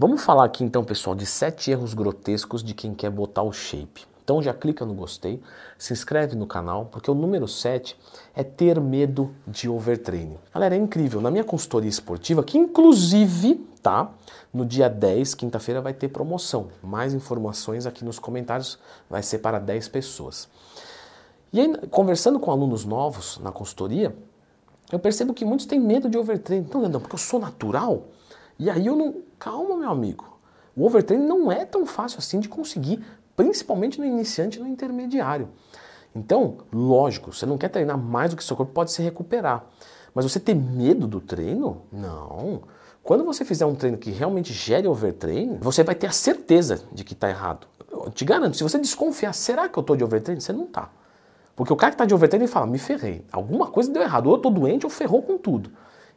Vamos falar aqui então, pessoal, de sete erros grotescos de quem quer botar o shape. Então já clica no gostei, se inscreve no canal, porque o número 7 é ter medo de overtraining. Galera, é incrível. Na minha consultoria esportiva, que inclusive, tá? No dia 10, quinta-feira, vai ter promoção. Mais informações aqui nos comentários, vai ser para 10 pessoas. E aí, conversando com alunos novos na consultoria, eu percebo que muitos têm medo de overtraining. Então, Leandrão, porque eu sou natural? E aí eu não. Calma, meu amigo. O overtraining não é tão fácil assim de conseguir principalmente no iniciante e no intermediário. Então, lógico, você não quer treinar mais do que seu corpo pode se recuperar. Mas você ter medo do treino? Não. Quando você fizer um treino que realmente gere overtraining, você vai ter a certeza de que está errado. Eu te garanto, se você desconfiar, será que eu estou de overtraining? Você não está. Porque o cara que está de overtraining fala, me ferrei. Alguma coisa deu errado. Ou eu estou doente ou ferrou com tudo.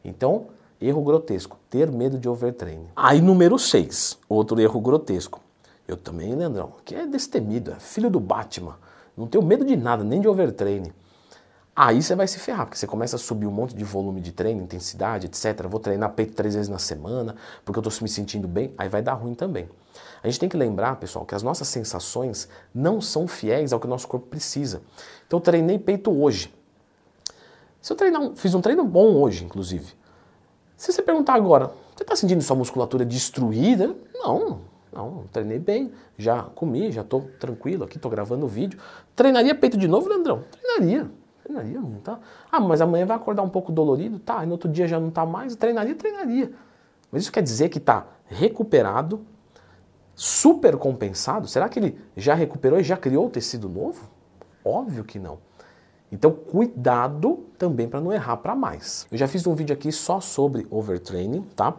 Então, erro grotesco, ter medo de overtraining. Aí, número 6, outro erro grotesco eu também, Leandrão, que é destemido, é filho do Batman. Não tenho medo de nada, nem de overtraining. Aí você vai se ferrar, porque você começa a subir um monte de volume de treino, intensidade, etc. Vou treinar peito três vezes na semana, porque eu estou me sentindo bem, aí vai dar ruim também. A gente tem que lembrar, pessoal, que as nossas sensações não são fiéis ao que o nosso corpo precisa. Então eu treinei peito hoje. Se eu treinar, fiz um treino bom hoje, inclusive. Se você perguntar agora, você está sentindo sua musculatura destruída? Não, não, treinei bem, já comi, já estou tranquilo aqui, estou gravando o vídeo. Treinaria peito de novo, Leandrão? Treinaria. Treinaria, não tá? Ah, mas amanhã vai acordar um pouco dolorido? Tá, e no outro dia já não está mais? Treinaria, treinaria. Mas isso quer dizer que está recuperado, super compensado? Será que ele já recuperou e já criou tecido novo? Óbvio que não. Então, cuidado também para não errar para mais. Eu já fiz um vídeo aqui só sobre overtraining, tá?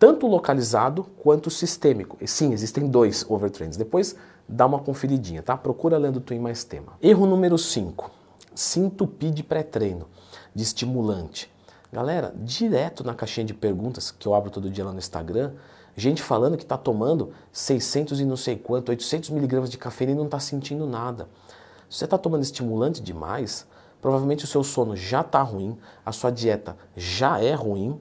tanto localizado quanto sistêmico. E sim, existem dois overtrains. Depois dá uma conferidinha, tá? Procura lendo Twin mais tema. Erro número 5. Se entupir de pré-treino, de estimulante. Galera, direto na caixinha de perguntas que eu abro todo dia lá no Instagram, gente falando que está tomando 600 e não sei quanto, 800 miligramas de cafeína e não está sentindo nada. Se você está tomando estimulante demais, provavelmente o seu sono já está ruim, a sua dieta já é ruim,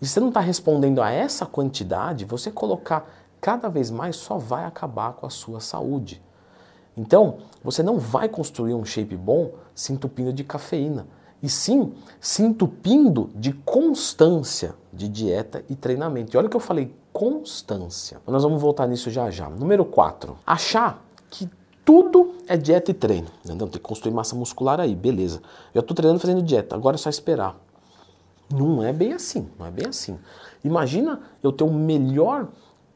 e se você não está respondendo a essa quantidade, você colocar cada vez mais só vai acabar com a sua saúde. Então, você não vai construir um shape bom se entupindo de cafeína, e sim se entupindo de constância de dieta e treinamento. E olha que eu falei constância. Nós vamos voltar nisso já já. Número 4. Achar que tudo é dieta e treino. Entendeu? Tem que construir massa muscular aí, beleza. Eu estou treinando fazendo dieta, agora é só esperar. Não é bem assim, não é bem assim. Imagina eu ter um melhor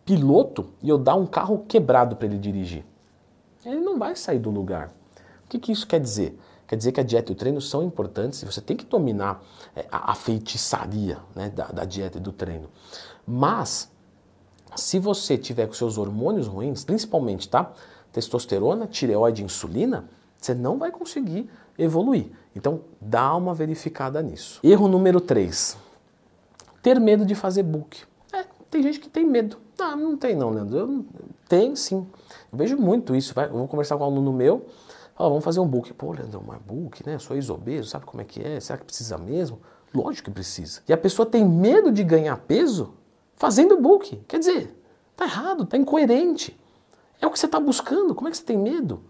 piloto e eu dar um carro quebrado para ele dirigir. Ele não vai sair do lugar. O que, que isso quer dizer? Quer dizer que a dieta e o treino são importantes e você tem que dominar é, a, a feitiçaria né, da, da dieta e do treino. Mas, se você tiver com seus hormônios ruins, principalmente tá, testosterona, tireoide insulina, você não vai conseguir evoluir. Então, dá uma verificada nisso. Erro número 3. Ter medo de fazer book. É, tem gente que tem medo. Ah, não tem não, Leandro. Eu, tem sim. Eu vejo muito isso. Vai, eu vou conversar com um aluno meu. Fala, vamos fazer um book. Pô, Leandro, mas book, né? Eu sou ex-obeso, sabe como é que é? Será que precisa mesmo? Lógico que precisa. E a pessoa tem medo de ganhar peso fazendo book. Quer dizer, tá errado, tá incoerente. É o que você está buscando. Como é que você tem medo?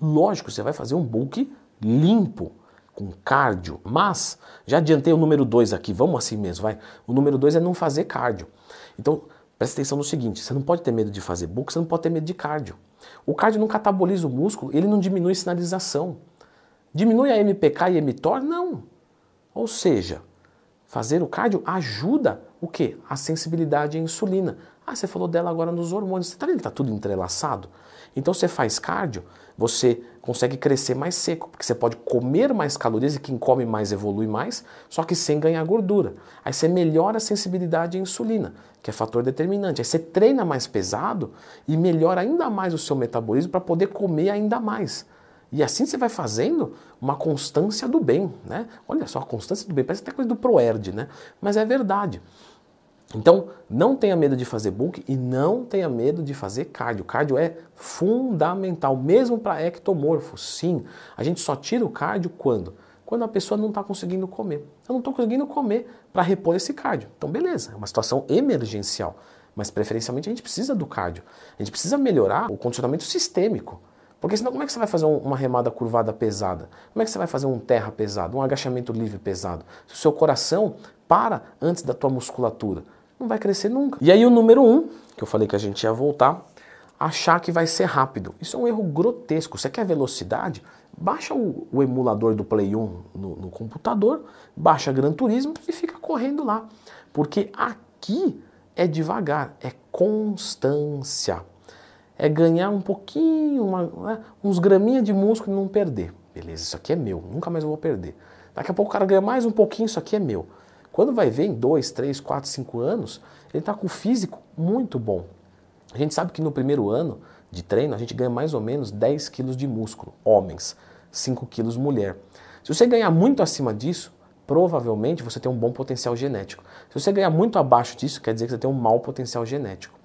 Lógico, você vai fazer um book limpo, com cardio, mas já adiantei o número 2 aqui, vamos assim mesmo, vai. O número 2 é não fazer cardio. Então, presta atenção no seguinte, você não pode ter medo de fazer book, você não pode ter medo de cardio. O cardio não cataboliza o músculo, ele não diminui sinalização. Diminui a MPK e mTOR? Não. Ou seja, fazer o cardio ajuda o quê? A sensibilidade à insulina. Ah, você falou dela agora nos hormônios. Você está vendo que está tudo entrelaçado? Então você faz cardio, você consegue crescer mais seco, porque você pode comer mais calorias e quem come mais evolui mais, só que sem ganhar gordura. Aí você melhora a sensibilidade à insulina, que é fator determinante. Aí você treina mais pesado e melhora ainda mais o seu metabolismo para poder comer ainda mais. E assim você vai fazendo uma constância do bem, né? Olha só, a constância do bem, parece até coisa do Proerd, né? Mas é verdade. Então, não tenha medo de fazer bulk e não tenha medo de fazer cardio. Cardio é fundamental, mesmo para ectomorfo. Sim, a gente só tira o cardio quando? Quando a pessoa não está conseguindo comer. Eu não estou conseguindo comer para repor esse cardio. Então, beleza, é uma situação emergencial. mas preferencialmente a gente precisa do cardio. A gente precisa melhorar o condicionamento sistêmico. Porque senão como é que você vai fazer uma remada curvada pesada? Como é que você vai fazer um terra pesado, um agachamento livre pesado? Se o seu coração para antes da tua musculatura, não vai crescer nunca. E aí o número um, que eu falei que a gente ia voltar, achar que vai ser rápido. Isso é um erro grotesco. Você quer velocidade? Baixa o, o emulador do Play 1 no, no computador, baixa Gran Turismo e fica correndo lá. Porque aqui é devagar, é constância. É ganhar um pouquinho, uma, né, uns graminhas de músculo e não perder. Beleza, isso aqui é meu, nunca mais eu vou perder. Daqui a pouco o cara ganha mais um pouquinho, isso aqui é meu. Quando vai ver em 2, 3, 4, 5 anos, ele está com o físico muito bom. A gente sabe que no primeiro ano de treino a gente ganha mais ou menos 10 quilos de músculo, homens, 5 quilos mulher. Se você ganhar muito acima disso, provavelmente você tem um bom potencial genético. Se você ganhar muito abaixo disso, quer dizer que você tem um mau potencial genético.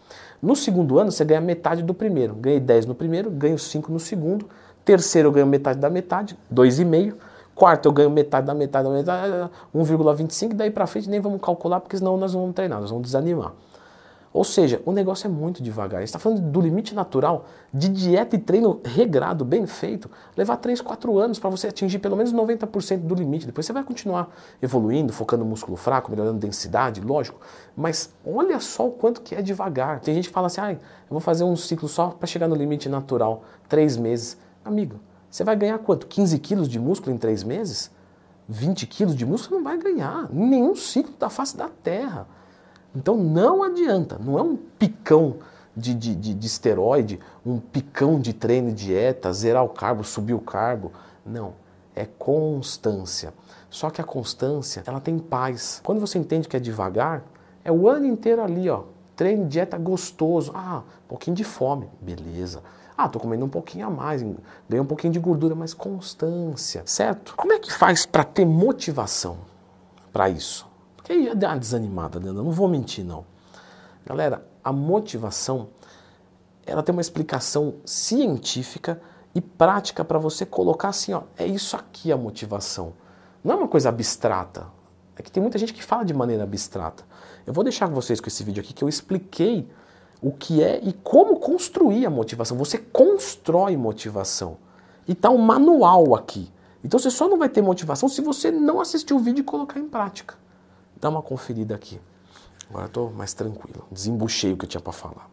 No segundo ano, você ganha metade do primeiro. Ganhei 10 no primeiro, ganho 5 no segundo. Terceiro, eu ganho metade da metade, 2,5. Quarto, eu ganho metade da metade da metade, 1,25. Daí para frente nem vamos calcular, porque senão nós vamos treinar, nós vamos desanimar. Ou seja, o negócio é muito devagar. Está falando do limite natural de dieta e treino regrado, bem feito, levar 3, 4 anos para você atingir pelo menos 90% do limite. Depois você vai continuar evoluindo, focando no músculo fraco, melhorando densidade, lógico. Mas olha só o quanto que é devagar. Tem gente que fala assim, ah, eu vou fazer um ciclo só para chegar no limite natural, 3 meses. Amigo, você vai ganhar quanto? 15 quilos de músculo em 3 meses? 20 quilos de músculo? Você não vai ganhar. Nenhum ciclo da face da Terra. Então não adianta, não é um picão de, de, de, de esteroide, um picão de treino e dieta, zerar o carbo, subir o carbo. Não, é constância. Só que a constância, ela tem paz. Quando você entende que é devagar, é o ano inteiro ali, ó. Treino, dieta gostoso. Ah, um pouquinho de fome, beleza. Ah, tô comendo um pouquinho a mais, ganhei um pouquinho de gordura, mas constância, certo? Como é que faz para ter motivação para isso? Porque aí já deu uma desanimada, né? não vou mentir não. Galera, a motivação, ela tem uma explicação científica e prática para você colocar assim, ó, é isso aqui a motivação. Não é uma coisa abstrata. É que tem muita gente que fala de maneira abstrata. Eu vou deixar vocês com esse vídeo aqui que eu expliquei o que é e como construir a motivação. Você constrói motivação. E tá um manual aqui. Então você só não vai ter motivação se você não assistir o vídeo e colocar em prática. Dá uma conferida aqui. Agora estou mais tranquilo. Desembuchei o que eu tinha para falar.